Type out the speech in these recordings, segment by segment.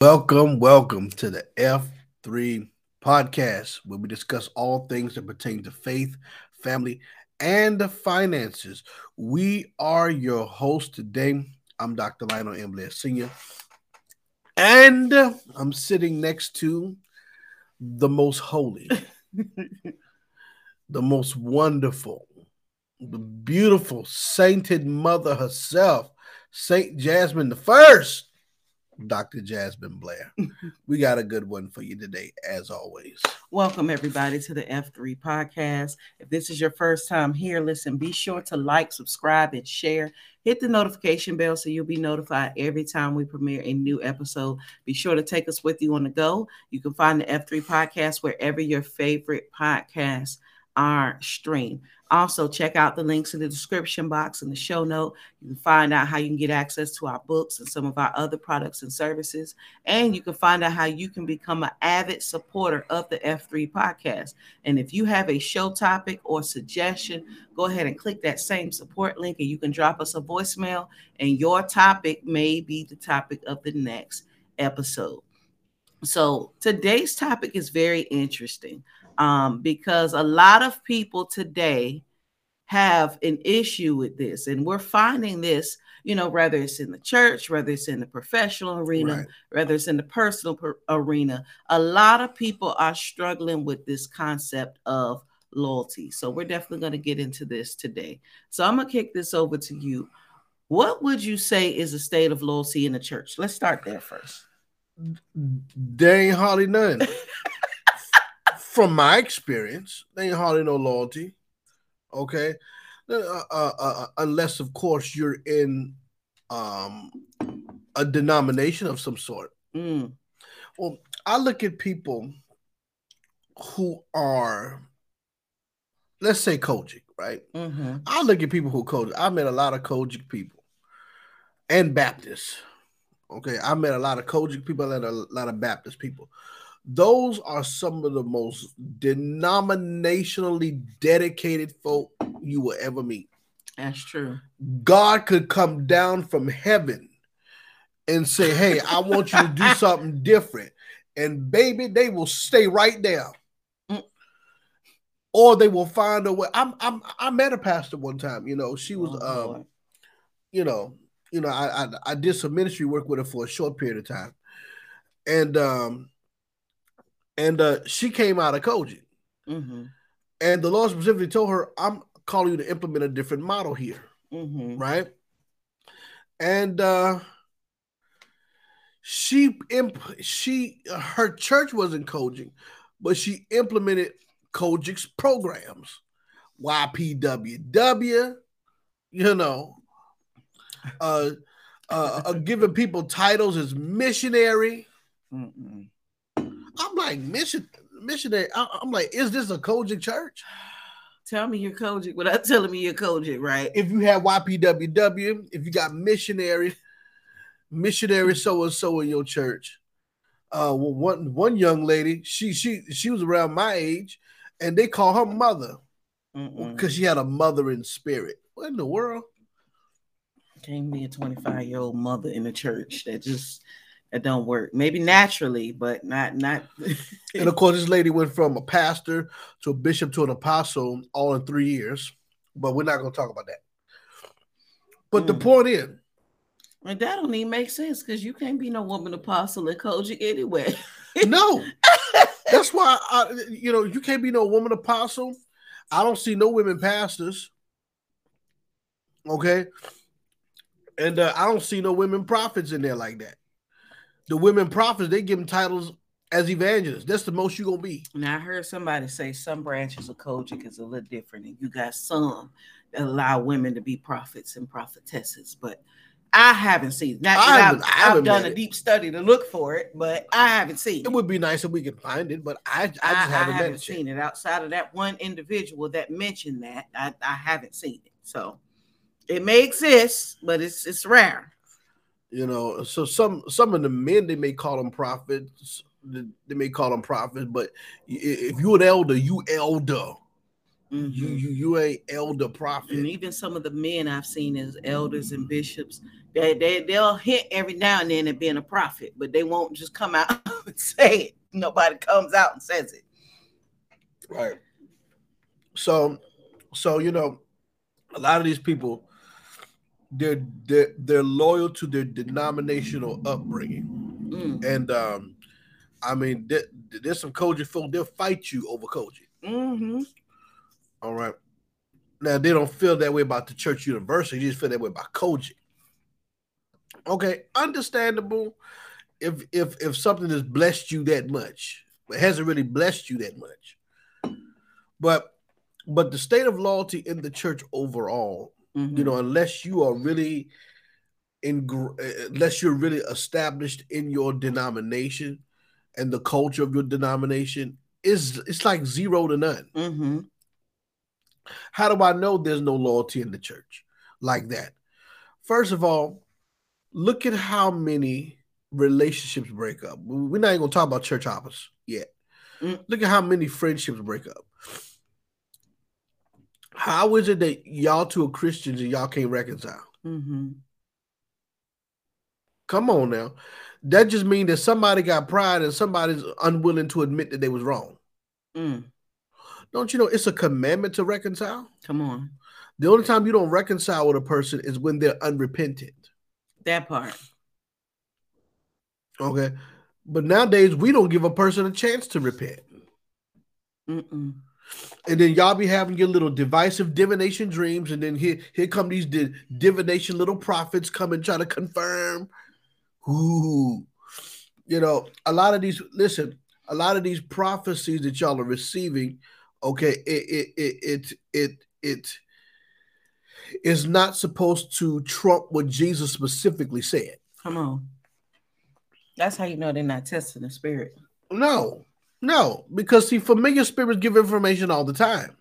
Welcome, welcome to the F3 podcast, where we discuss all things that pertain to faith, family, and the finances. We are your host today. I'm Dr. Lionel M. Blair Sr. And I'm sitting next to the most holy, the most wonderful, the beautiful, sainted mother herself, Saint Jasmine the First. Dr. Jasmine Blair. we got a good one for you today, as always. Welcome, everybody, to the F3 podcast. If this is your first time here, listen, be sure to like, subscribe, and share. Hit the notification bell so you'll be notified every time we premiere a new episode. Be sure to take us with you on the go. You can find the F3 podcast wherever your favorite podcasts are streamed. Also, check out the links in the description box and the show note. You can find out how you can get access to our books and some of our other products and services. And you can find out how you can become an avid supporter of the F3 podcast. And if you have a show topic or suggestion, go ahead and click that same support link and you can drop us a voicemail, and your topic may be the topic of the next episode. So, today's topic is very interesting um, because a lot of people today have an issue with this, and we're finding this, you know, whether it's in the church, whether it's in the professional arena, right. whether it's in the personal per- arena, a lot of people are struggling with this concept of loyalty. So we're definitely going to get into this today. So I'm going to kick this over to you. What would you say is the state of loyalty in the church? Let's start there first. There ain't hardly none. from my experience, they ain't hardly no loyalty. Okay, uh, uh, uh, uh, unless of course you're in um, a denomination of some sort. Mm. Well, I look at people who are, let's say, COGIC, right? Mm-hmm. I look at people who COGIC. I met a lot of COGIC people and Baptists. Okay, I met a lot of COGIC people and a lot of Baptist people those are some of the most denominationally dedicated folk you will ever meet. That's true. God could come down from heaven and say, Hey, I want you to do something different. And baby, they will stay right there. Mm. Or they will find a way. I'm, I'm I met a pastor one time, you know, she was oh, um, you know, you know, I, I I did some ministry work with her for a short period of time. And um and uh, she came out of COGIC. Mm-hmm. And the Lord specifically told her, I'm calling you to implement a different model here. Mm-hmm. Right. And uh, she imp- she her church wasn't COGIC, but she implemented COGIC's programs. YPWW, you know, uh, uh, uh, giving people titles as missionary. Mm-mm. I'm like mission missionary. I, am like, is this a COGIC church? Tell me you're COGIC without telling me you're COGIC, right? If you have YPWW, if you got missionary, missionary so and so in your church. Uh, well, one one young lady, she she she was around my age, and they call her mother because she had a mother in spirit. What in the world? Can't be a 25 year old mother in the church that just it don't work. Maybe naturally, but not not. and of course, this lady went from a pastor to a bishop to an apostle all in three years. But we're not going to talk about that. But mm. the point is, and that don't even make sense because you can't be no woman apostle in COGIC anyway. no, that's why I, you know you can't be no woman apostle. I don't see no women pastors. Okay, and uh, I don't see no women prophets in there like that the women prophets, they give them titles as evangelists. That's the most you're gonna be. Now I heard somebody say some branches of COGIC is a little different, and you got some that allow women to be prophets and prophetesses, but I haven't seen it. Not I haven't, I've, I haven't I've done a deep study to look for it, but I haven't seen it. It would be nice if we could find it, but I, I just I, haven't, I haven't seen it. Outside of that one individual that mentioned that, I, I haven't seen it. So it may exist, but it's it's rare. You know, so some some of the men they may call them prophets. They may call them prophets, but if you're an elder, you elder. Mhm. You, you you ain't elder prophet. and even some of the men I've seen as elders and bishops, they they they'll hint every now and then at being a prophet, but they won't just come out and say it. Nobody comes out and says it. Right. So, so you know, a lot of these people, they're they're they're loyal to their denominational upbringing, Mm. and um, I mean, there, there's some COGIC folk they'll fight you over COGIC. hmm All right. Now they don't feel that way about the church university; they just feel that way about COGIC. Okay, understandable. If if if something has blessed you that much, it hasn't really blessed you that much. But but the state of loyalty in the church overall, Mm-hmm. you know, unless you are really in, unless you're really established in your denomination and the culture of your denomination, is it's like zero to none. hmm How do I know there's no loyalty in the church like that? First of all, look at how many relationships break up. We're not even gonna talk about church hoppers yet. Mm. Look at how many friendships break up. How is it that y'all two are Christians and y'all can't reconcile? hmm Come on now. That just means that somebody got pride and somebody's unwilling to admit that they was wrong. Mm. Don't you know it's a commandment to reconcile? Come on, The only time you don't reconcile with a person is when they're unrepentant. that part. Okay. But nowadays we don't give a person a chance to repent. Mm-mm. And then y'all be having your little divisive divination dreams, and then here, here come these di- divination little prophets come and try to confirm. Ooh, you know, a lot of these. Listen, a lot of these prophecies that y'all are receiving, okay, it it it it it, it is not supposed to trump what Jesus specifically said. Come on. That's how you know they're not testing the spirit. No, no, because see, familiar spirits give information all the time.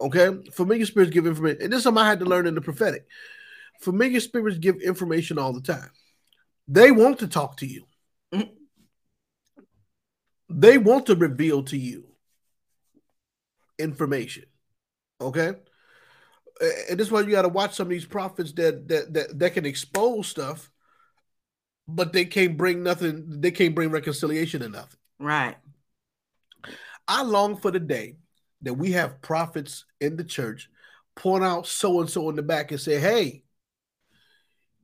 Okay, familiar spirits give information, and this is something I had to learn in the prophetic. Familiar spirits give information all the time. They want to talk to you. Mhm. They want to reveal to you information. Okay, and this is why you got to watch some of these prophets that that that that can expose stuff, but they can't bring nothing. They can't bring reconciliation to nothing. Right. I long for the day that we have prophets in the church point out so and so in the back and say, "Hey,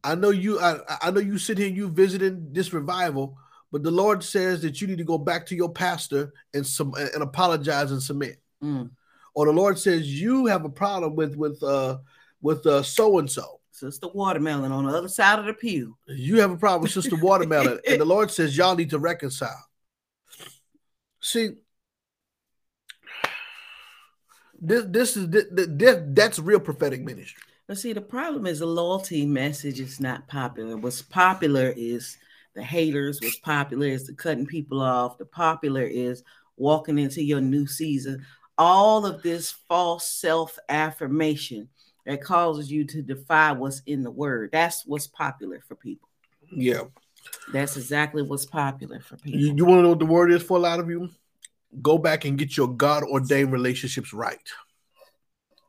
I know you. I, I know you sit here, you visiting this revival, but the Lord says that you need to go back to your pastor and some and apologize and submit." Mm. Or the Lord says you have a problem with with uh with uh so and so. Sister Watermelon on the other side of the pew. You have a problem with Sister Watermelon, and the Lord says y'all need to reconcile. See, this this is this, this, that's real prophetic ministry. But see, the problem is the loyalty message is not popular. What's popular is the haters. What's popular is the cutting people off. The popular is walking into your new season. All of this false self affirmation that causes you to defy what's in the word. That's what's popular for people. Yeah, That's exactly what's popular for people. you, you want to know what the word is for a lot of you? Go back and get your God ordained relationships right,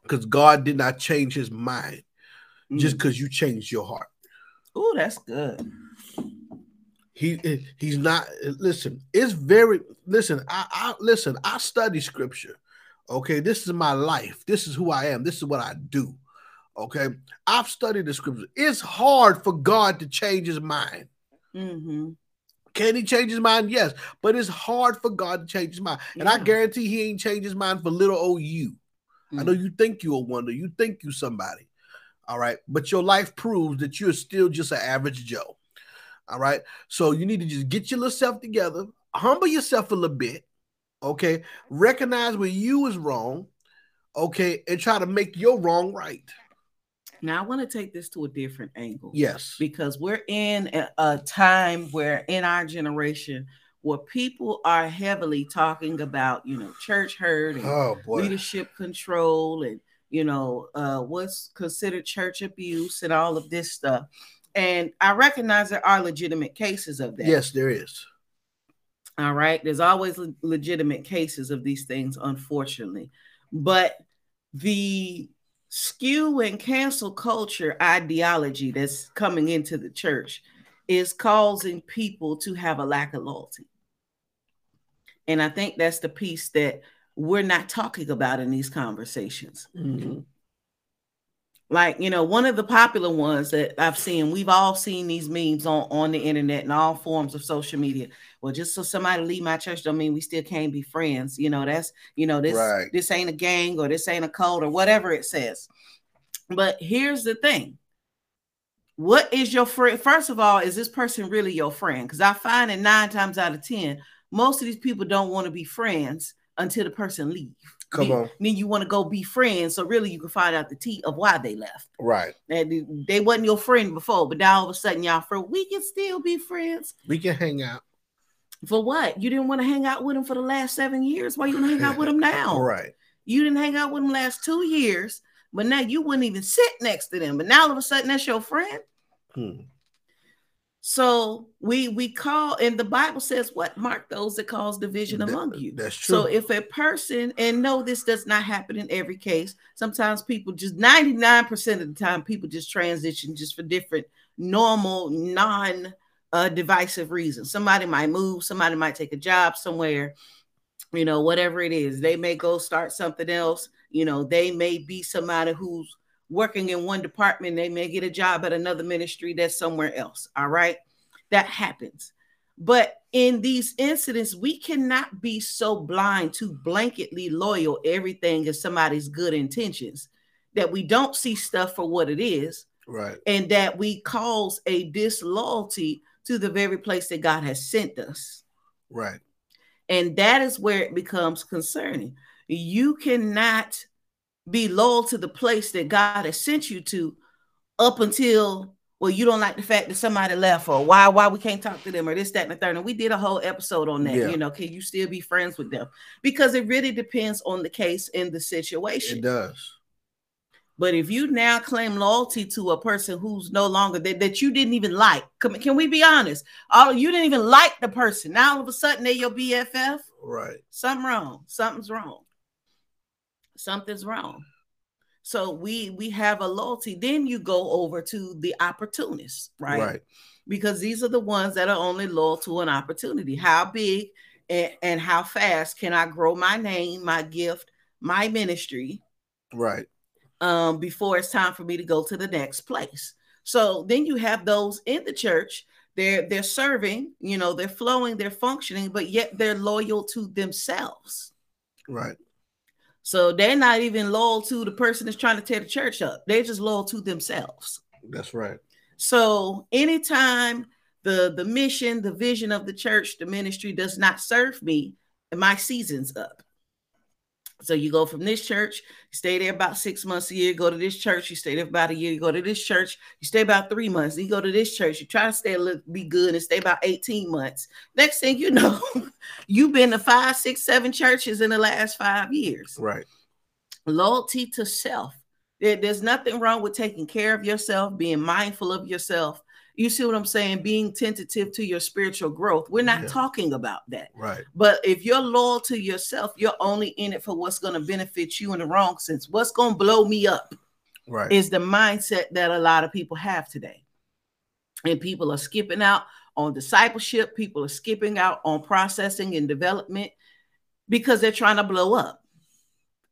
because God did not change His mind just mm. because you changed your heart. oh, that's good. He eh, he's not eh, listen, it's very listen, I, I listen, I study scripture. Okay, this is my life. This is who I am. This is what I do. Okay, I've studied the scripture. It's hard for God to change his mind. hmm Can he change his mind? Yes, but it's hard for God to change his mind. And I guarantee he ain't changed his mind for little old you. I know mm-hmm. you think you're a wonder, you think you somebody. All right, but your life proves that you're still just an average Joe. All right, so you need to just get your little self together, humble yourself a little bit, okay? Recognize where you is wrong, okay, and try to make your wrong right. Now I want to take this to a different angle. Yes, because we're in a, time where in our generation where people are heavily talking about you know church hurt and oh leadership control and you know uh, what's considered church abuse and all of this stuff. And i recognize there are legitimate cases of that. Yes, there is. all right? There's always le- legitimate cases of these things unfortunately. But the skew and cancel culture ideology that's coming into the church is causing people to have a lack of loyalty. And I think that's the piece that we're not talking about in these conversations. Mm-hmm. Like, you know, one of the popular ones that I've seen, we've all seen these memes on, on the internet and all forms of social media. Well, just so somebody leave my church don't mean we still can't be friends. You know, that's, you know, this right. this ain't a gang or this ain't a cult or whatever it says. But here's the thing. What is your friend? First of all, is this person really your friend? Because I find that nine times out of 10, most of these people don't want to be friends until the person leave. Come on. Then you want to go be friends. So really you can find out the tea of why they left. Right. And they wasn't your friend before, but now all of a sudden y'all friend. We can still be friends. We can hang out. For what? You didn't want to hang out with him for the last seven years. Why you gonna hang out with him now? right. You didn't hang out with him last two years, but now you wouldn't even sit next to them. But now all of a sudden that's your friend. Hmm. So we we call and the Bible says what mark those that cause division that, among you. That's true. So if a person and no, this does not happen in every case. Sometimes people just 99% of the time people just transition just for different normal, non uh, divisive reasons. Somebody might move, somebody might take a job somewhere, you know, whatever it is. They may go start something else, you know, they may be somebody who's working in one department, they may get a job at another ministry that's somewhere else. All right. That happens. But in these incidents, we cannot be so blind to blanketly loyal everything is somebody's good intentions that we don't see stuff for what it is. Right. And that we cause a disloyalty to the very place that God has sent us. Right. And that is where it becomes concerning. You cannot be loyal to the place that God has sent you to up until well, you don't like the fact that somebody left, or why why we can't talk to them, or this, that, and the third. And we did a whole episode on that. Yeah. You know, can you still be friends with them? Because it really depends on the case and the situation. It does. But if you now claim loyalty to a person who's no longer that, that you didn't even like, can, can we be honest? All you didn't even like the person. Now all of a sudden they're your BFF. Right. Something wrong. Something's wrong something's wrong. So we we have a loyalty. Then you go over to the opportunists, right? Right. Because these are the ones that are only loyal to an opportunity. How big and, and how fast can I grow my name, my gift, my ministry? Right. Um, before it's time for me to go to the next place. So then you have those in the church. They're they're serving, you know, they're flowing, they're functioning, but yet they're loyal to themselves. Right. So they're not even loyal to the person that's trying to tear the church up. They're just loyal to themselves. That's right. So anytime the the mission, the vision of the church, the ministry does not serve me, my season's up. So you go from this church, you stay there about six months a year, go to this church, you stay there about a year, you go to this church, you stay about three months, you go to this church, you try to stay a little be good and stay about 18 months. Next thing you know, you've been to five, six, seven churches in the last five years. Right. Loyalty to self. There, there's nothing wrong with taking care of yourself, being mindful of yourself, you see what I'm saying? Being tentative to your spiritual growth. We're not yeah. talking about that. Right. But if you're loyal to yourself, you're only in it for what's going to benefit you in the wrong sense. What's going to blow me up right. is the mindset that a lot of people have today. And people are skipping out on discipleship, people are skipping out on processing and development because they're trying to blow up.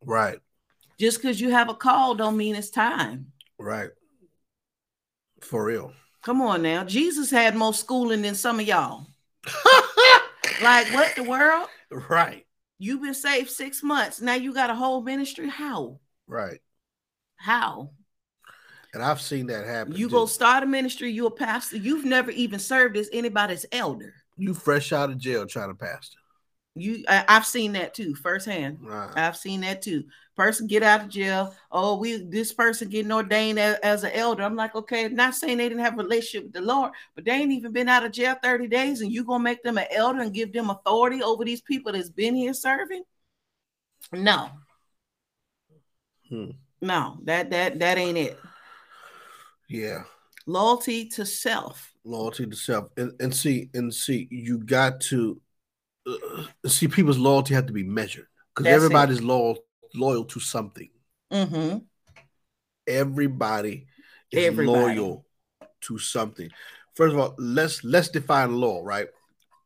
Right. Just because you have a call don't mean it's time. Right. For real. Come on now. Jesus had more schooling than some of y'all. like what the world? Right. You've been saved six months. Now you got a whole ministry. How? Right. How? And I've seen that happen. You go start a ministry, you're a pastor. You've never even served as anybody's elder. You fresh out of jail trying to pastor. You, I, have seen that too, firsthand. Right. I've seen that too. Person get out of jail. Oh, we this person getting ordained as, as an elder. I'm like, okay, not saying they didn't have a relationship with the Lord, but they ain't even been out of jail 30 days, and you gonna make them an elder and give them authority over these people that's been here serving? No. Hmm. No, that that that ain't it. Yeah. Loyalty to self. Loyalty to self, and and see and see, you got to uh, see people's loyalty have to be measured because everybody's it. loyal loyal to something. Mm-hmm. Everybody is Everybody. loyal to something. First of all, let's let's define law, right?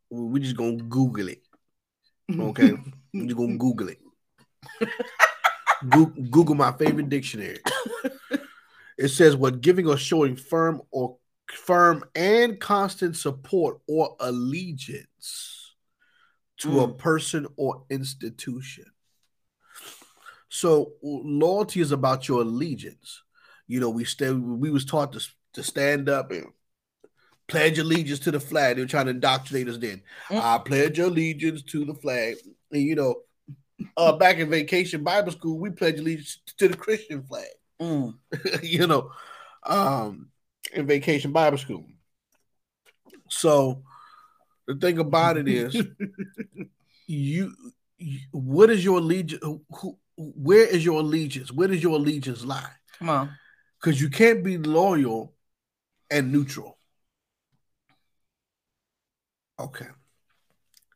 We're just gonna Google it. Okay. We're gonna Google it. Goo- Google my favorite dictionary. It says what giving or showing firm or firm and constant support or allegiance to a Mm. person or institution. So loyalty is about your allegiance. You know, we stay we was taught to, to stand up and pledge allegiance to the flag. They were trying to indoctrinate us then. Mm. I pledge allegiance to the flag. And you know, uh back in vacation Bible school, we pledge allegiance to the Christian flag. Mm. you know, um, in vacation Bible school. So the thing about it is, you, you what is your allegiance? Who, where is your allegiance? Where does your allegiance lie? Come on. Because you can't be loyal and neutral. Okay.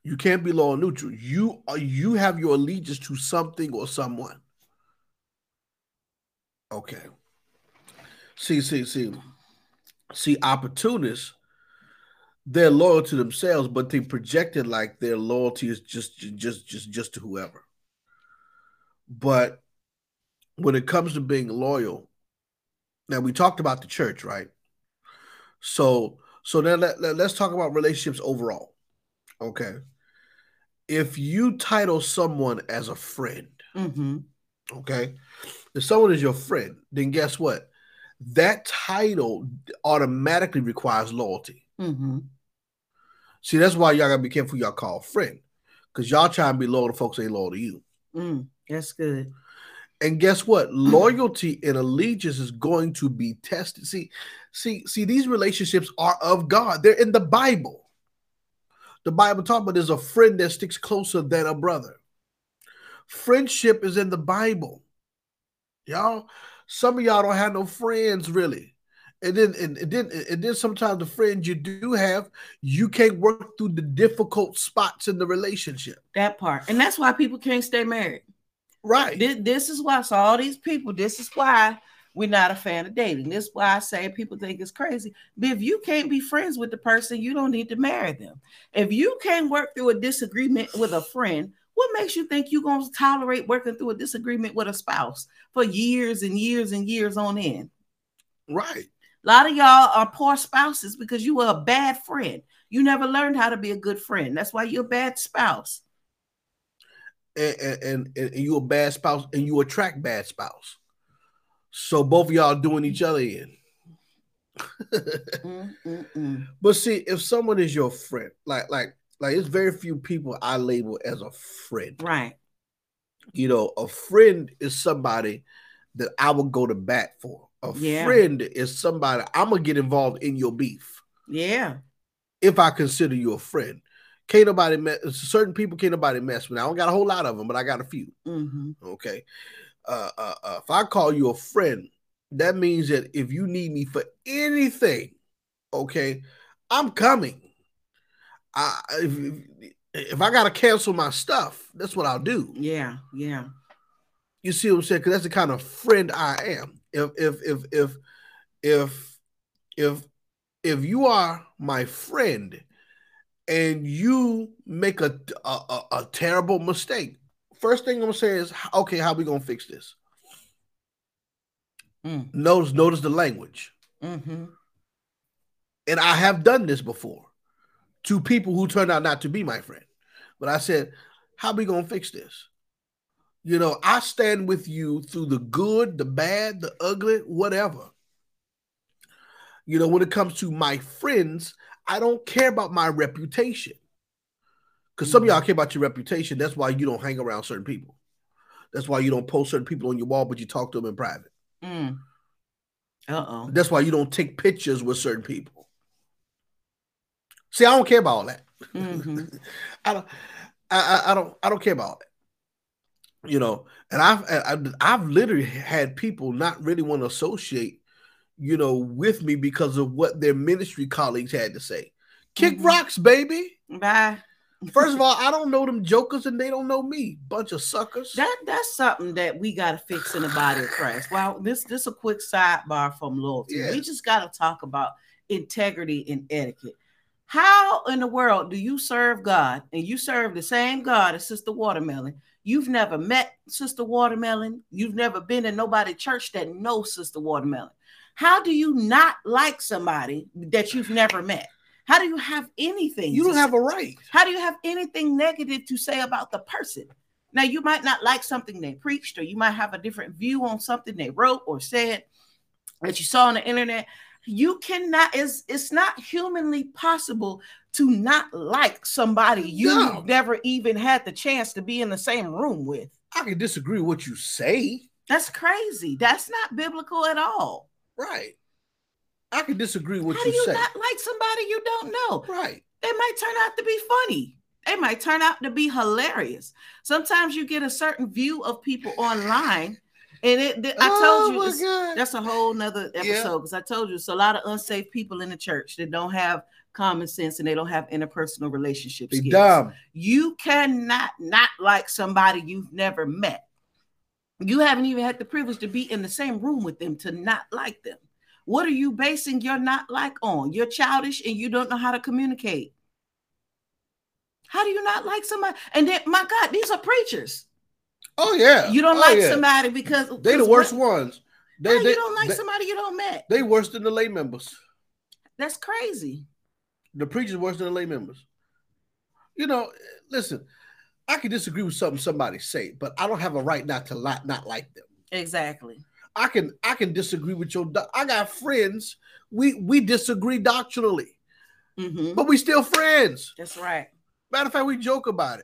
You can't be loyal and neutral. You are you have your allegiance to something or someone. Okay. See, see, see, see, opportunists, they're loyal to themselves, but they project it like their loyalty is just just just just to whoever. But when it comes to being loyal, now we talked about the church, right? So so now let, let, let's talk about relationships overall. Okay. If you title someone as a friend, Mm-hmm. okay, if someone is your friend, then guess what? That title automatically requires loyalty. Mm-hmm. See, that's why y'all gotta be careful y'all call a friend. Because y'all trying to be loyal to folks ain't loyal to you. Mm. That's good. And guess what? Loyalty and allegiance is going to be tested. See, see, see, these relationships are of God. They're in the Bible. The Bible talks about there's a friend that sticks closer than a brother. Friendship is in the Bible. Y'all, some of y'all don't have no friends really. And then and, and then and then sometimes the friends you do have, you can't work through the difficult spots in the relationship. That part. And that's why people can't stay married. Right. This, this is why. So all these people, this is why we're not a fan of dating. This is why I say people think it's crazy. But if you can't be friends with the person, you don't need to marry them. If you can't work through a disagreement with a friend, what makes you think you're going to tolerate working through a disagreement with a spouse for years and years and years on end? Right. A lot of y'all are poor spouses because you were a bad friend. You never learned how to be a good friend. That's why you're a bad spouse. and, and, and, and you a bad spouse and you attract bad spouse. So both of y'all doing each other in. Mm, mm, mm. but see, if someone is your friend, like like like it's very few people I label as a friend. Right. You know, a friend is somebody that I would go to bat for. A Yeah. friend is somebody I'm gonna get involved in your beef Yeah. if I consider you a friend. Can't nobody mess certain people can't nobody mess with. I don't got a whole lot of them, but I got a few. hmm Okay. Uh, uh, uh, if I call you a friend, that means that if you need me for anything, okay, I'm coming. I if, if I gotta cancel my stuff, that's what I'll do. Yeah. Yeah. You see what I'm saying? Because that's the kind of friend I am. If if if if if if if you are my friend and you make a a, a, a terrible mistake, first thing I'm gonna say is, okay, how we gonna fix this? Mm. Notice notice the language. hmm And I have done this before to people who turned out not to be my friend. But I said, how we gonna fix this? You know, I stand with you through the good, the bad, the ugly, whatever. You know, when it comes to my friends, I don't care about my reputation. Because some of y'all care about your reputation. That's why you don't hang around certain people. That's why you don't post certain people on your wall, but you talk to them in private. Mm. Uh oh. That's why you don't take pictures with certain people. See, I don't care about all that. hmm I don't, I, I, I don't, I don't care about it. You know, and I've, I've, I've literally had people not really want to associate, you know, with me because of what their ministry colleagues had to say. Kick Mhm. rocks, baby. Bye. First of all, I don't know them jokers and they don't know me. Bunch of suckers. That that's something that we gotta fix in the body of Christ. Well, this this a quick sidebar from loyalty. Yeah. We just gotta talk about integrity and etiquette. How in the world do you serve God and you serve the same God as Sister Watermelon? You've never met Sister Watermelon. You've never been in nobody church that knows Sister Watermelon. How do you not like somebody that you've never met? How do you have anything? you don't have a right. how do you have anything negative to say about the person? Now, you might not like something they preached, or you might have a different view on something they wrote or said that you saw on the internet. You cannot, it's, it's not humanly possible to not like somebody you No. never even had the chance to be in the same room with. I can disagree with what you say. That's crazy. That's not biblical at all. Right. I can disagree with How do you you say. not like somebody you don't know? right. they might turn out to be funny. They might turn out to be hilarious. Sometimes you get a certain view of people online, and it. th- I told oh you Oh it's- that's a whole nother episode because I told you it's a lot of unsafe people in the church that don't have common sense and they don't have interpersonal relationship They skills. dumb. You cannot not like somebody you've never met. You haven't even had the privilege to be in the same room with them to not like them. What are you basing your not like on? You're childish and you don't know how to communicate. How do you not like somebody? And then, my God, these are preachers. Oh yeah. You don't Oh, like yeah. somebody because they the worst what- ones. They, they, you don't like they, somebody you don't met. they worse than the lay members. That's crazy. The preachers worse than the lay members. You know, listen, I can disagree with something somebody say, but I don't have a right not to like not like them. Exactly. I can I can disagree with your. doc- I got friends. We we disagree doctrinally, Mhm. but we still friends. That's right. Matter of fact, we joke about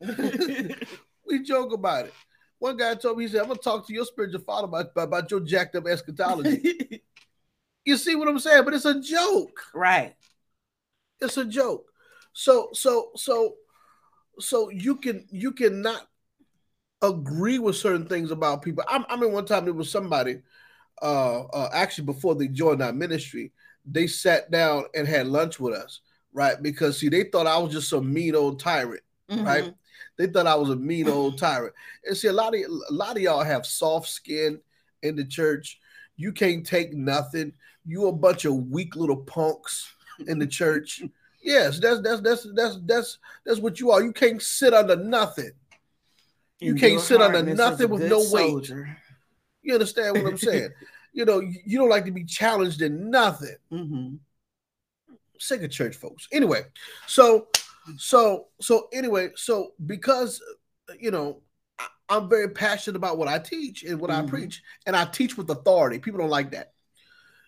it. we joke about it. One guy told me, he said, I'm gonna talk to your spiritual father about, about your jacked up eschatology. you see what I'm saying? But it's a joke. right. It's a joke. So so so so you can you cannot agree with certain things about people. I, I mean, one time there was somebody, uh, uh, actually before they joined our ministry, they sat down and had lunch with us, right? Because see, they thought I was just some mean old tyrant. Right. They thought I was a mean old tyrant. And see, a lot of a lot of y'all have soft skin in the church. You can't take nothing. You a bunch of weak little punks in the church. Yes, that's that's that's that's that's that's what you are. You can't sit under nothing. You And can't sit under nothing with no weight. You understand what I'm saying? you know, you don't like to be challenged in nothing. Mhm. sick of church folks. Anyway, so so so anyway, so because you know I, I'm very passionate about what I teach and what I Mhm. preach, and I teach with authority. People don't like that.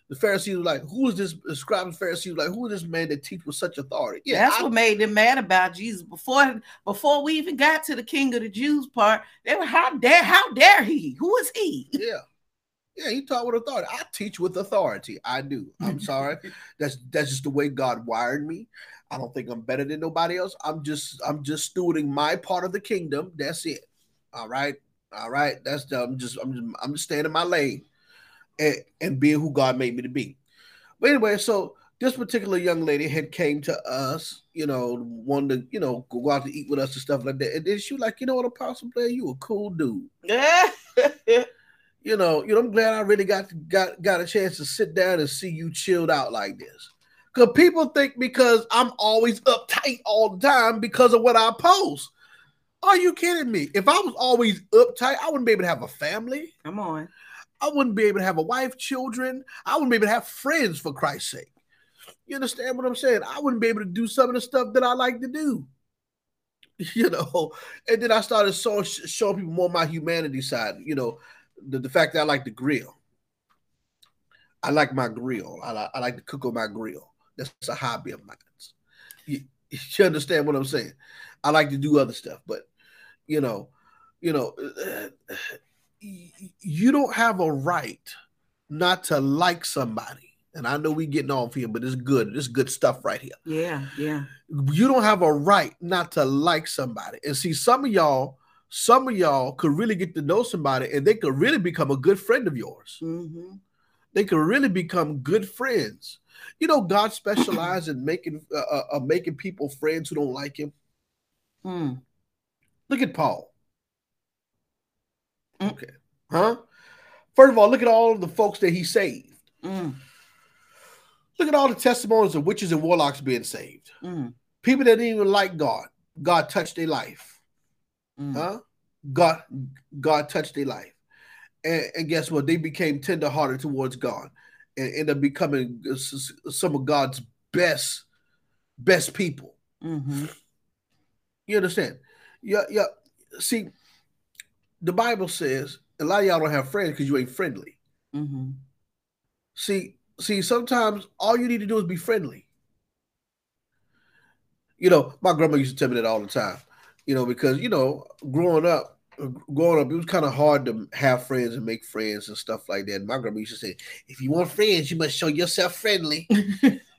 The Pharisees were like, "Who is this?" The scribes Pharisees like, "Who is this man that teach with such authority?" Yeah, That's I- what made them mad about Jesus. Before before we even got to the King of the Jews part, they were how dare how dare he? Who is he? yeah, yeah. He taught with authority. I teach with authority. I do. I'm sorry. that's that's just the way God wired me. I don't think I'm better than nobody else. I'm just I'm just stewarding my part of the kingdom. That's it. All right. All right. That's the, I'm just I'm just I'm just staying in my lane and, and being who God made me to be. But anyway, so this particular young lady had came to us, you know, wanted to, you know, go out to eat with us and stuff like that. And then she was like, you know what, Apostle Blair, you a cool dude. You know, you know, I'm glad I really got got got a chance to sit down and see you chilled out like this. Because people think because I'm always uptight all the time because of what I post. Are you kidding me? If I was always uptight, I wouldn't be able to have a family. Come on. I wouldn't be able to have a wife, children. I wouldn't be able to have friends for Christ's sake. You understand what I'm saying? I wouldn't be able to do some of the stuff that I like to do. You know, and then I started so, showing people more my humanity side. You know, the, the fact that I like to grill. I like my grill. I I like to cook on my grill. That's a hobby of mine. You, you understand what I'm saying? I like to do other stuff, but you know, you know, you don't have a right not to like somebody. And I know we getting off here, but it's good. It's good stuff right here. Yeah, yeah. You don't have a right not to like somebody. And see, some of y'all, some of y'all could really get to know somebody and they could really become a good friend of yours. hmm They could really become good friends. You know, God specializes in making uh, uh, uh, making people friends who don't like Him. Mm. Look at Paul. Mm. Okay, huh? First of all, look at all the folks that he saved. Mm. Look at all the testimonies of witches and warlocks being saved. Mm. People that didn't even like God, God touched their life. Mm. Huh? God, God touched their life. And, and guess what? They became tenderhearted towards God and end up becoming some of God's best, best people. hmm You understand? Yeah, yeah. See, the Bible says a lot of y'all don't have friends because you ain't friendly. hmm See, see, sometimes all you need to do is be friendly. You know, my grandma used to tell me that all the time. You know, because you know, growing up, growing up, it was kind of hard to have friends and make friends and stuff like that. My grandma used to say, "If you want friends, you must show yourself friendly.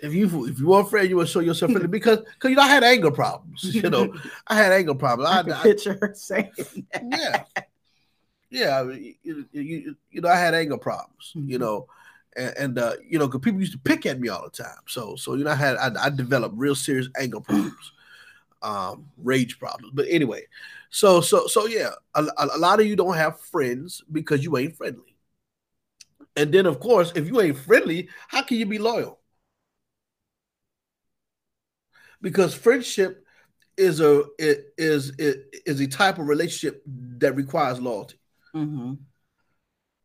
If you if you want friends, you must show yourself friendly." Because because you know, I had anger problems. You know, I had anger problems. I I, can I, picture her saying yeah, yeah. I mean, You, you, you know, I had anger problems. You Mhm. know, and, and uh, you know, because people used to pick at me all the time. So, so you know, I had I, I developed real serious anger problems, um, rage problems. But anyway, so so so yeah, a, a, lot of you don't have friends because you ain't friendly. And then, of course, if you ain't friendly, how can you be loyal? Because friendship is a it is it is a type of relationship that requires loyalty. hmm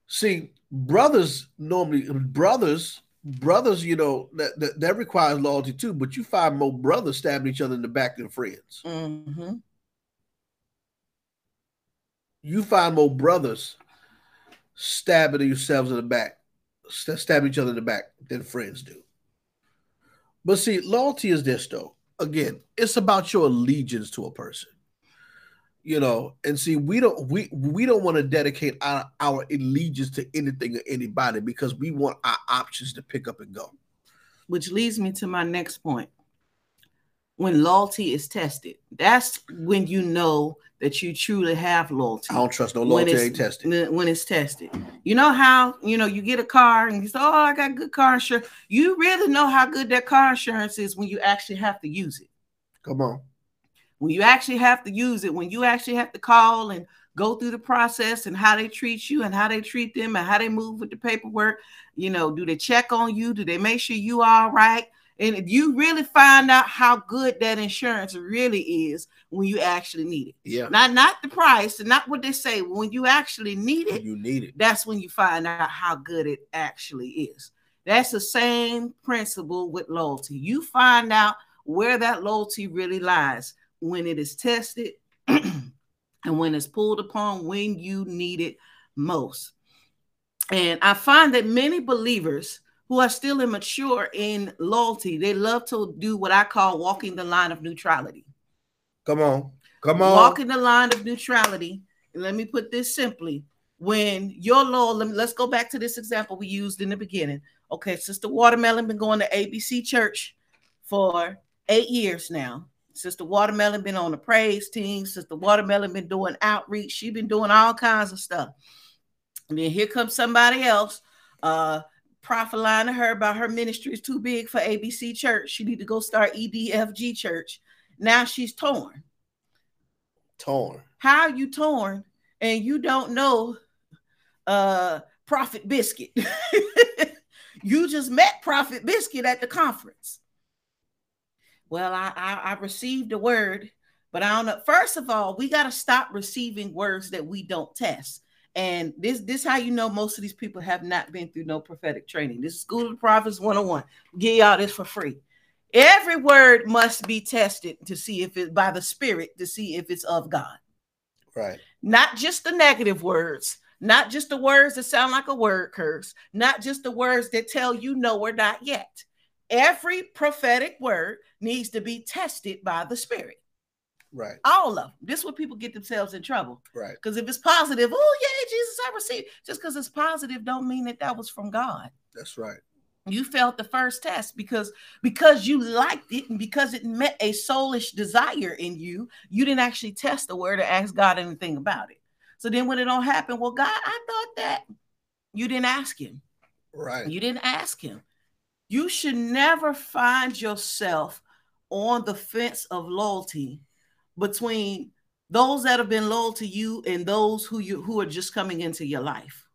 See, brothers normally brothers brothers, you know that, that that requires loyalty too. But you find more brothers stabbing each other in the back than friends. hmm You find more brothers stabbing themselves in the back, st- stabbing each other in the back than friends do. But see, loyalty is this though. Again, it's about your allegiance to a person. You know, and see, we don't we we don't want to dedicate our, our allegiance to anything or anybody because we want our options to pick up and go. Which leads me to my next point. When loyalty is tested, that's when you know that you truly have loyalty. I don't trust no loyalty ain't tested. when- when it's tested. You know how you know you get a car and you say, "Oh, I got good car insurance." You really know how good that car insurance is when you actually have to use it. Come on. When you actually have to use it, when you actually have to call and go through the process and how they treat you and how they treat them and how they move with the paperwork. You know, do they check on you? Do they make sure you are all right? And if you really find out how good that insurance really is when you actually need it. Yeah. Not not the price and not what they say. When you actually need it, You need it. that's when you find out how good it actually is. That's the same principle with loyalty. You find out where that loyalty really lies when it is tested and when it's pulled upon when you need it most. And I find that many believers who are still immature in loyalty, they love to do what I call walking the line of neutrality Come on. Come on. walking the line of neutrality. Let me put this simply: when your loyal, let let's go back to this example we used in the beginning. Okay, Sister Watermelon been going to ABC Church for eight years now. Sister Watermelon been on the praise team. Sister Watermelon been doing outreach. She been doing all kinds of stuff. And then here comes somebody else, uh, to her about her ministry is too big for ABC Church. She need to go start EDFG Church. Now she's torn. Torn. How you torn and you don't know uh Prophet Biscuit. you just met Prophet Biscuit at the conference. Well, I, I I received a word, but I don't know. First of all, we got to stop receiving words that we don't test. And this this how you know most of these people have not been through no prophetic training. This is School of the Prophets 101. Give y'all this for free. Every word must be tested to see if it by the spirit to see if it's of God Right. not just the negative words, not just the words that sound like a word curse, not just the words that tell you no or not yet. Every prophetic word needs to be tested by the Spirit. Right. All of them. This is where people get themselves in trouble. Right. Because if it's positive, oh yeah, Jesus, I received. Just because it's positive, don't mean that that was from God. That's right. You felt the first test because because you liked it and because it met a soulish desire in you, you didn't actually test the word or ask God anything about it. So then when it don't happen, well, God, I thought that you didn't ask him. Right. You didn't ask him. You should never find yourself on the fence of loyalty between those that have been loyal to you and those who you who are just coming into your life.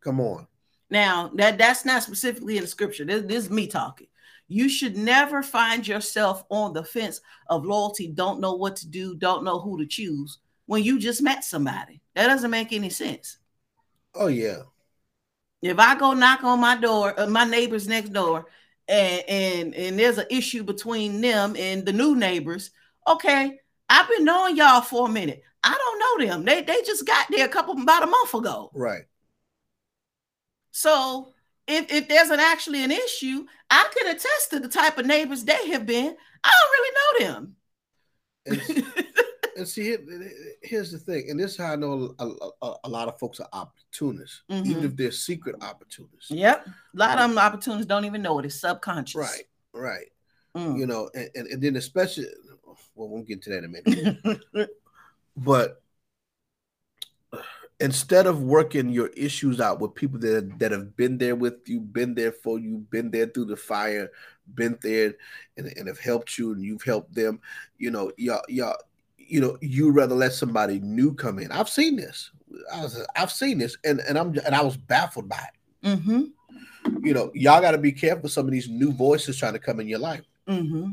Come on. Now that that's not specifically in the scripture. This, this is me talking. You should never find yourself on the fence of loyalty, don't know what to do, don't know who to choose when you just met somebody. That doesn't make any sense. Oh yeah. If I go knock on my door, uh, my neighbors next door, and and and there's an issue between them and the new neighbors, okay, I've been knowing y'all for a minute. I don't know them. They they just got there a couple about a month ago. Right. So if if there's an actually an issue, I can attest to the type of neighbors they have been. I don't really know them. And, see, here- here's the thing, and this is how I know a, a, a lot of folks are opportunists, even Mhm. if they're secret opportunists. Yep. A lot of them opportunists don't even know it. It's subconscious. Right. Right. Mm. You know, and, and, and then especially, well, we'll get to that in a minute. but instead of working your issues out with people that that have been there with you, been there for you, been there through the fire, been there and, and have helped you and you've helped them, you know, y'all, y'all, you know, you rather let somebody new come in. I've seen this. I was, I've seen this, and and I'm and I was baffled by it. mm-hmm. You know, y'all got to be careful. Some of these new voices trying to come in your life Mm-hmm.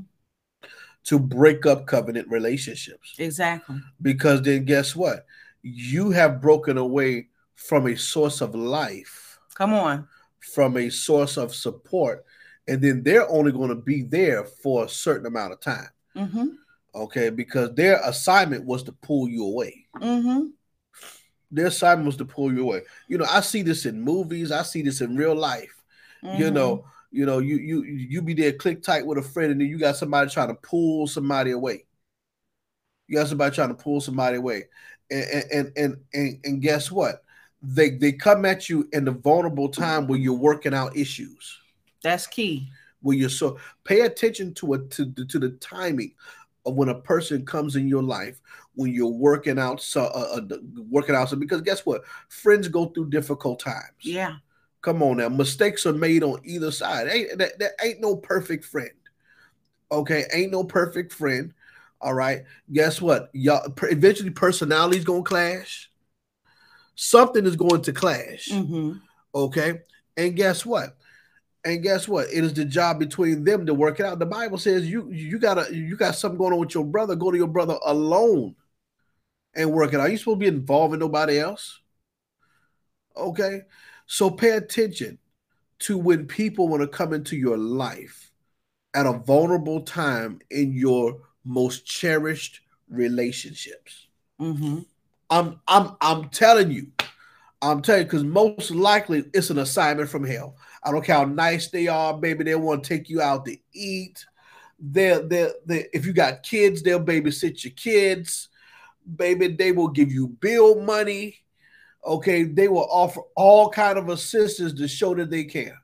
to break up covenant relationships. Exactly. because then guess what? You have broken away from a source of life, Come on. from a source of support, and then they're only going to be there for a certain amount of time. Mm-hmm. Okay, because their assignment was to pull you away. Mm-hmm. Their assignment was to pull you away. You know, I see this in movies, I see this in real life. Mm-hmm. You know, you know, you you you be there click tight with a friend, and then you got somebody trying to pull somebody away. You got somebody trying to pull somebody away, and and and and, and guess what? They they come at you in the vulnerable time where you're working out issues. That's key. Where you're so pay attention to it to the, to the timing when a person comes in your life when you're working out so uh, uh, working out so because guess what friends go through difficult times Yeah. Come on now, mistakes are made on either side. Ain't that, that ain't no perfect friend. Okay, ain't no perfect friend. All right. Guess what? Y'all eventually personalities gonna clash. Something is going to clash. Mm-hmm. Okay. And guess what? And guess what? It is the job between them to work it out. The Bible says you you gotta you got something going on with your brother. Go to your brother alone and work it out. You supposed to be involving nobody else. Okay. So pay attention to when people want to come into your life at a vulnerable time in your most cherished relationships. Mm-hmm. I'm I'm I'm telling you, I'm telling you, because most likely it's an assignment from hell. I don't care how nice they are, baby. They want to take you out to eat. They're, they're, they if you got kids, they'll babysit your kids. Baby, they will give you bill money. Okay, they will offer all kind of assistance to show that they care.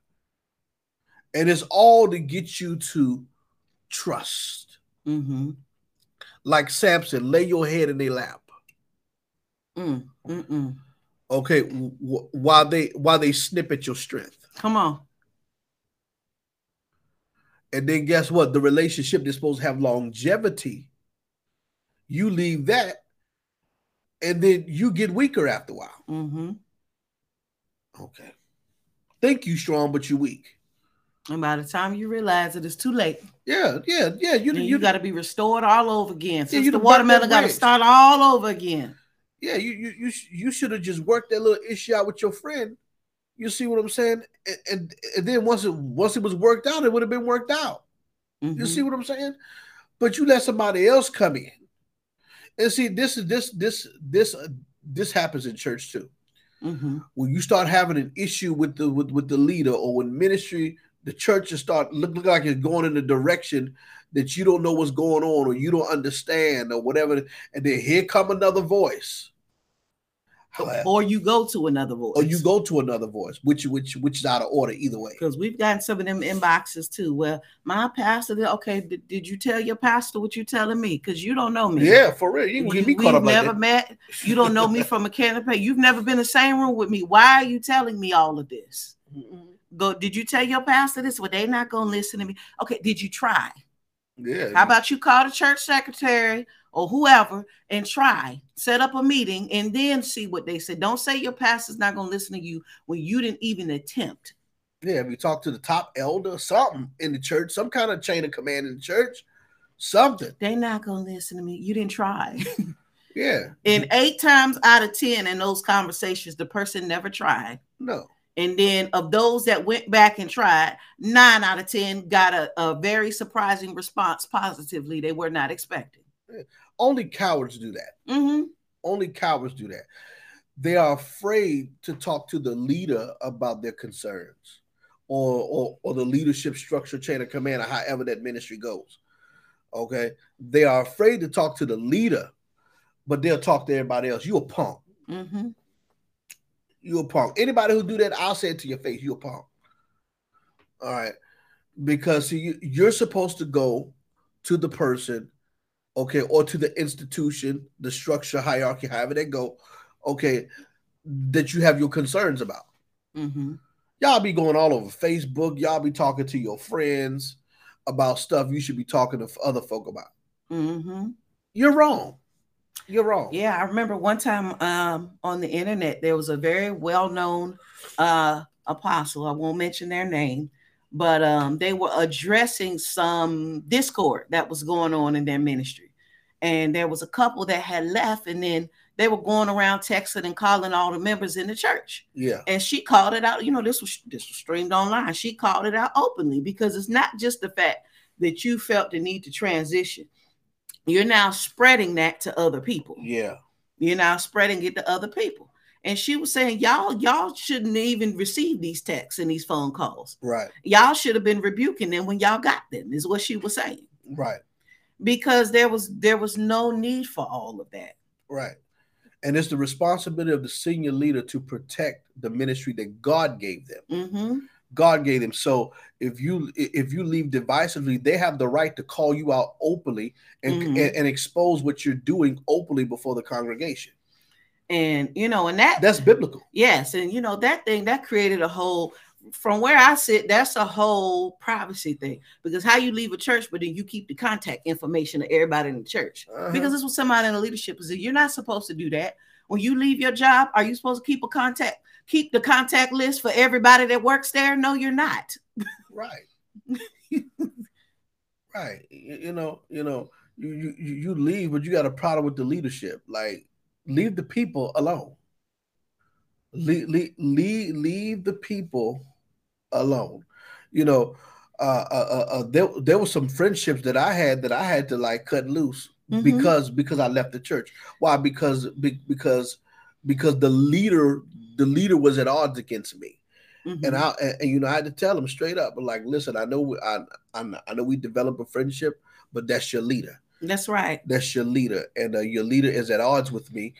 And it's all to get you to trust. Mm-hmm. Like Samson, lay your head in their lap. Mm. Okay w- while they while they snip at your strength Come on. and then guess what the relationship that's supposed to have longevity you leave that and then you get weaker after a while Mm-hmm. okay think you strong but you weak And by the time you realize it, it's too late. yeah yeah yeah you You, you, got to be restored all over again. Since you the watermelon got to start all over again. yeah you you you, you should have just worked that little issue out with your friend you see what i'm saying and, and and then once it once it was worked out it would have been worked out You Mhm. see what I'm saying? But you let somebody else come in, and see this is this this this uh, this happens in church too. Mhm. When you start having an issue with the with, with the leader, or when ministry, the church just start look, look like it's going in a direction that you don't know what's going on, or you don't understand, or whatever, and then here come another voice. Or you go to another voice. Or you go to another voice, which which which is out of order either way. because we've gotten some of them inboxes too. Well, my pastor, did- okay, did, did you tell your pastor what you're telling me? Because you don't know me. Yeah, for real. You can We, get me we've caught up never that. met. You don't know me from a canopy. You've never been in the same room with me. Why are you telling me all of this? Mhm. go. Did you tell your pastor this? Well, they're not gonna listen to me. Okay, did you try? Yeah. How about you call the church secretary or whoever and try set up a meeting and then see what they say. Don't say your pastor's not gonna listen to you when you didn't even attempt. Yeah, if you talk to the top elder, something in the church, some kind of chain of command in the church, something. they're not gonna listen to me. You didn't try. Yeah. and eight times out of ten in those conversations, the person never tried. No. And then of those that went back and tried, nine out of 10 got a, a very surprising response positively they were not expecting. Only cowards do that. Mm-hmm. Only cowards do that. They are afraid to talk to the leader about their concerns or, or, or the leadership structure, chain of command, or however that ministry goes. Okay. They are afraid to talk to the leader, but they'll talk to everybody else. You a punk. Mm-hmm. You a punk. Anybody who do that, I'll say it to your face. You a punk. All right. Because see, you're supposed to go to the person, okay, or to the institution, the structure, hierarchy, however they go, okay, that you have your concerns about. Mm-hmm. Y'all be going all over Facebook. Y'all be talking to your friends about stuff you should be talking to other folk about. Mm-hmm. You're wrong. You're wrong. Yeah, I remember one time um, on the internet there was a very well-known uh, apostle. I won't mention their name, but um, they were addressing some discord that was going on in their ministry, and there was a couple that had left, and then they were going around texting and calling all the members in the church. Yeah. And she called it out. You know, this was this was streamed online. She called it out openly because it's not just the fact that you felt the need to transition you're now spreading that to other people. Yeah. You're now spreading it to other people. And she was saying, y'all, y'all shouldn't even receive these texts and these phone calls. Right. Y'all should have been rebuking them when y'all got them, is what she was saying. Right. Because there was there was no need for all of that. Right. And it's the responsibility of the senior leader to protect the ministry that God gave them. Mm-hmm. God gave them. So if you if you leave divisively, they have the right to call you out openly and, Mhm. and, and expose what you're doing openly before the congregation. And you know, and that That's biblical. yes, and you know, that thing that created a whole from where I sit, that's a whole privacy thing. Because how you leave a church, but then you keep the contact information of everybody in the church. Uh-huh. because this was somebody in the leadership position. You're not supposed to do that. When you leave your job, are you supposed to keep a contact, keep the contact list for everybody that works there? No, you're not. right. right. You, know, you know, you, you you you leave, but you got a problem with the leadership. Like, leave the people alone. Leave leave leave, leave the people alone. You know, uh, uh, uh, uh, there there were some friendships that I had that I had to like cut loose Mhm. because because I left the church. Why? Because be, because because the leader the leader was at odds against me Mhm. and I and, and, you know I had to tell him straight up, but like, listen, I know we, I, I I know we develop a friendship, but that's your leader. That's right. That's your leader, and uh, your leader is at odds with me.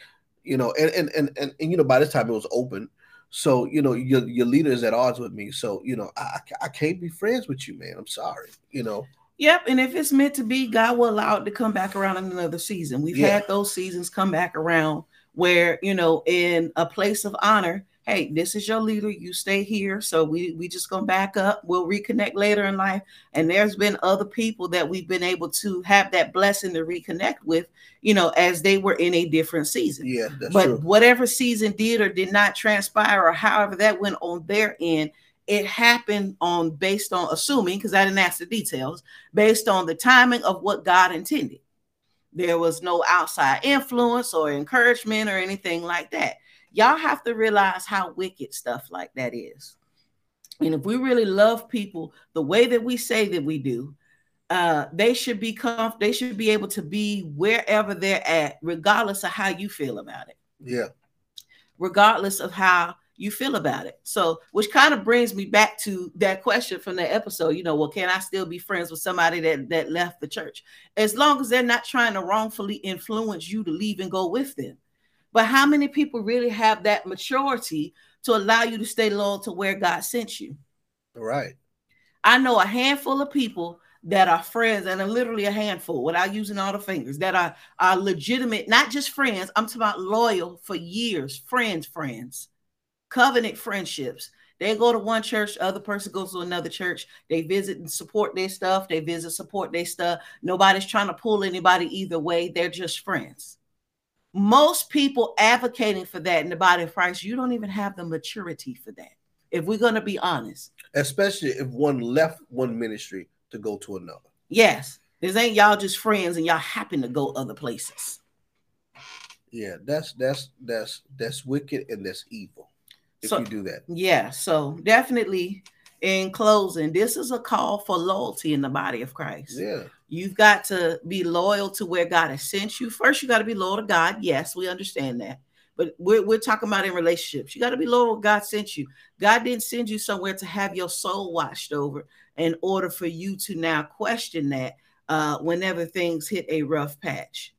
You know, and and, and and and you know by this time it was open, so you know your your leader is at odds with me. So you know I I- can't be friends with you, man. I'm sorry. You know. Yep. And if it's meant to be, God will allow it to come back around in another season. We've Yeah. had those seasons come back around where, you know, in a place of honor, hey, this is your leader. You stay here. So we we just gonna back up. We'll reconnect later in life. And there's been other people that we've been able to have that blessing to reconnect with, you know, as they were in a different season. Yeah, that's but true. whatever season did or did not transpire, or however that went on their end, it happened on based on assuming because I didn't ask the details, based on the timing of what God intended. There was no outside influence or encouragement or anything like that. Y'all have to realize how wicked stuff like that is. And if we really love people the way that we say that we do, uh, they should be comf- they should be able to be wherever they're at, regardless of how you feel about it Yeah, regardless of how you feel about it. So, which kind of brings me back to that question from the episode. You know, well, can I still be friends with somebody that that left the church, as long as they're not trying to wrongfully influence you to leave and go with them? But how many people really have that maturity to allow you to stay loyal to where God sent you? right. I know a handful of people that are friends, and literally a handful without using all the fingers that are, are legitimate, not just friends. I'm talking about loyal for years, friends, friends, covenant friendships They go to one church, the other person goes to another church. They visit and support their stuff. They visit, support their stuff. Nobody's trying to pull anybody either way. They're just friends. Most people advocating for that in the body of Christ, you don't even have the maturity for that. If we're going to be honest, especially if one left one ministry to go to another. Yes, this ain't y'all just friends and y'all happen to go other places. Yeah, that's that's that's that's wicked and that's evil if so, you do that. Yeah, so definitely in closing, this is a call for loyalty in the body of Christ. Yeah. You've got to be loyal to where God has sent you. First, you got to be loyal to God. Yes, we understand that. But we're, we're talking about in relationships. You got to be loyal God sent you. God didn't send you somewhere to have your soul washed over in order for you to now question that uh, whenever things hit a rough patch.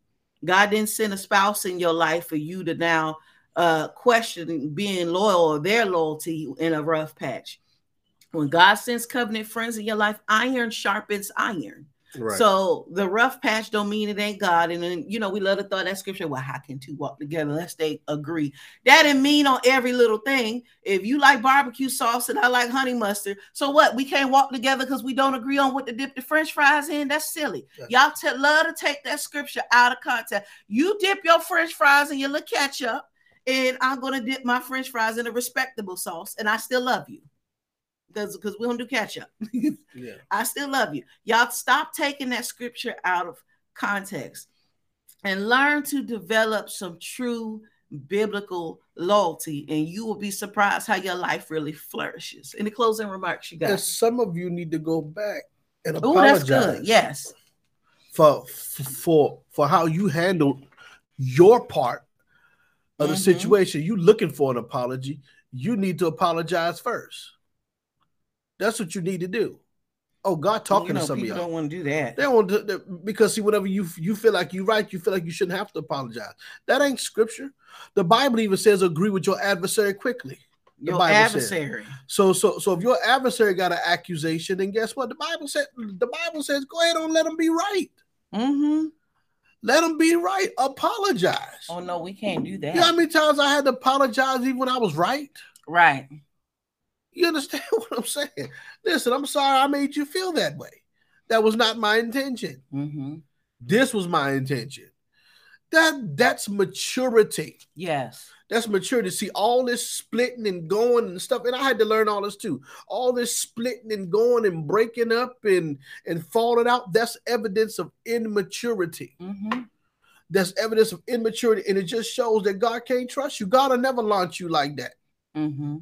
God didn't send a spouse in your life for you to now uh, question being loyal or their loyalty in a rough patch. When God sends covenant friends in your life, iron sharpens iron. Right. So the rough patch don't mean it ain't God. And then you know, we love to throw that scripture. Well, how can two walk together unless they agree? That didn't mean on every little thing. If you like barbecue sauce and I like honey mustard, so what? We can't walk together because we don't agree on what to dip the French fries in. That's silly. Y'all t- love to take that scripture out of context. You dip your French fries in your little ketchup, and I'm gonna dip my French fries in a respectable sauce, and I still love you because because we don't do catch up. yeah. I still love you. Y'all stop taking that scripture out of context and learn to develop some true biblical loyalty, and you will be surprised how your life really flourishes. In the closing remarks, you got some of you need to go back and apologize. Ooh, that's good. Yes. For for for how you handled your part of the mm-hmm. situation. You looking for an apology. You need to apologize first. That's what you need to do. Oh, God talking you know, to some of y'all. Don't want to do that. They want to because see, whatever you you feel like you're right, you feel like you shouldn't have to apologize. That ain't scripture. The Bible even says agree with your adversary quickly. The your Bible adversary. Says. So so so if your adversary got an accusation, then guess what? The Bible said the Bible says go ahead and let them be right. Mm-hmm. Let them be right. Apologize. Oh no, we can't do that. You know how many times I had to apologize even when I was right? Right. You understand what I'm saying? Listen, I'm sorry I made you feel that way. That was not my intention. Mm-hmm. This was my intention. That that's maturity. Yes. That's maturity. See, all this splitting and going and stuff, and I had to learn all this too. All this splitting and going and breaking up and and falling out. That's evidence of immaturity. Mm-hmm. That's evidence of immaturity, and it just shows that God can't trust you. God will never launch you like that. Mm-hmm.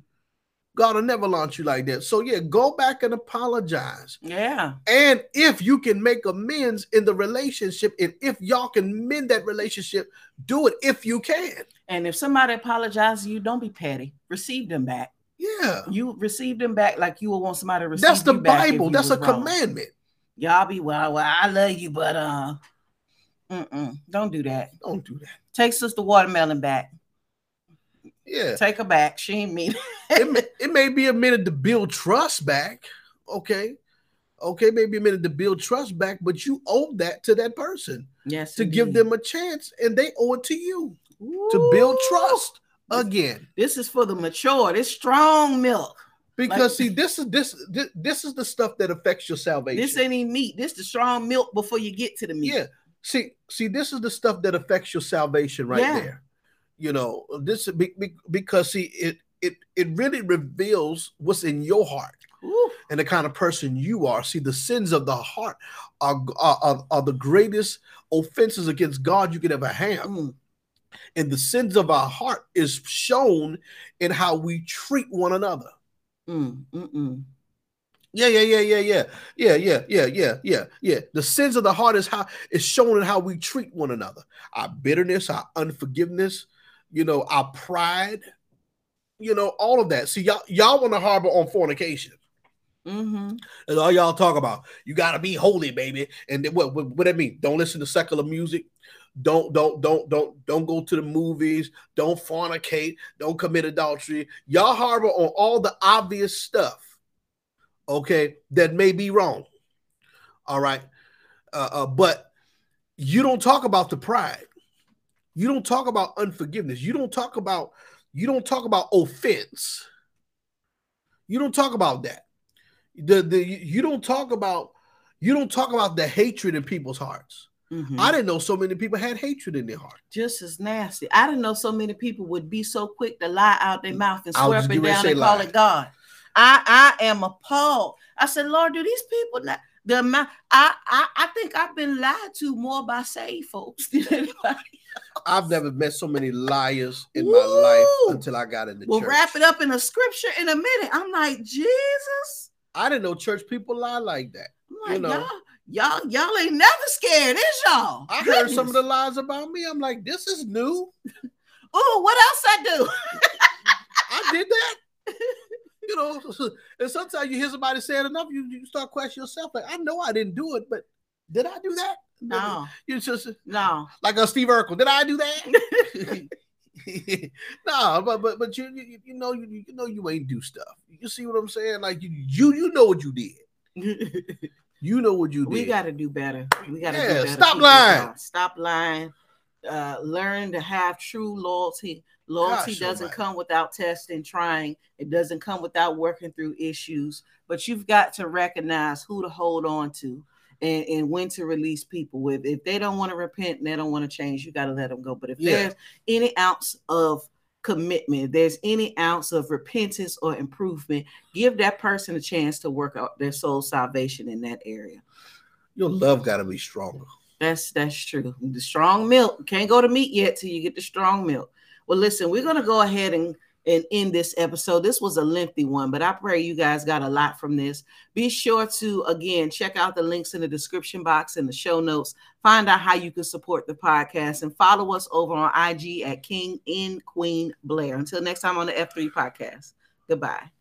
God will never launch you like that. So yeah, go back and apologize. Yeah. And if you can make amends in the relationship, and if y'all can mend that relationship, do it if you can. And if somebody apologizes you, don't be petty. Receive them back. Yeah. You receive them back like you would want somebody to receive That's the Bible. That's a wrong. commandment. Y'all be well, well, I love you, but uh mm-mm, don't do that. Don't do that. Take Sister Watermelon back. Yeah. Take her back. She ain't mean it. may, it may be a minute to build trust back. Okay. Okay, maybe a minute to build trust back, but you owe that to that person. Yes. To indeed. give them a chance, and they owe it to you Ooh. to build trust again. This is for the mature. This strong milk. Because like, see, this is this, this this is the stuff that affects your salvation. This ain't even meat. This is the strong milk before you get to the meat. Yeah. See, see, this is the stuff that affects your salvation right yeah. there you know this because see it it it really reveals what's in your heart Ooh. and the kind of person you are see the sins of the heart are are, are the greatest offenses against god you could ever have mm. and the sins of our heart is shown in how we treat one another mm, mm, yeah, yeah, yeah, yeah, yeah, yeah, yeah, yeah, yeah, yeah, yeah. The sins of the heart is how is shown in how we treat one another. Our bitterness, our unforgiveness, you know, our pride, you know, all of that. See, y'all, y'all want to harbor on fornication. Mm-hmm. That's all y'all talk about. You gotta be holy, baby. And then what, what what that mean? Don't listen to secular music. Don't don't don't don't don't go to the movies. Don't fornicate. Don't commit adultery. Y'all harbor on all the obvious stuff. Okay, that may be wrong. All right, uh, uh, but you don't talk about the pride. You don't talk about unforgiveness. You don't talk about you don't talk about offense. You don't talk about that. The the you don't talk about you don't talk about the hatred in people's hearts. Mhm. I didn't know so many people had hatred in their heart. just as nasty. I didn't know so many people would be so quick to lie out their mouth and swear up and getting ready to down and call lie. it God. I I am appalled. I said, Lord, do these people not the amount I I, I think I've been lied to more by saved folks than anybody. I've never met so many liars in my life until I got in the We'll church. wrap it up in a scripture in a minute. I'm like, Jesus. I didn't know church people lie like that. I'm like, You know. y'all, y'all, y'all ain't never scared, is y'all? I heard some of the lies about me. I'm like, this is new. Oh, what else I do? I did that. you know, and sometimes you hear somebody say it enough, you, you start questioning yourself. Like, I know I didn't do it, but did I do that? No, You just no. like a Steve Urkel. Did I do that? no, but but but you you, you know you, you know you ain't do stuff. You see what I'm saying? Like you you you know what you did. You know what you did. we got to do better. We got to Yeah, do better. stop lying. Stop lying. Uh, learn to have true loyalty. Loyalty Gosh doesn't come without testing, trying. It doesn't come without working through issues. But you've got to recognize who to hold on to and, and when to release people with. If they don't want to repent and they don't want to change, you got to let them go. But if Yeah. there's any ounce of commitment, if there's any ounce of repentance or improvement, give that person a chance to work out their soul salvation in that area. Your love got to be stronger. That's that's true. The strong milk can't go to meat yet till you get the strong milk. Well, listen, we're gonna go ahead and and end this episode. This was a lengthy one, but I pray you guys got a lot from this. Be sure to again check out the links in the description box and the show notes. Find out how you can support the podcast and follow us over on IG at King in Queen Blair. Until next time on the F3 podcast. Goodbye.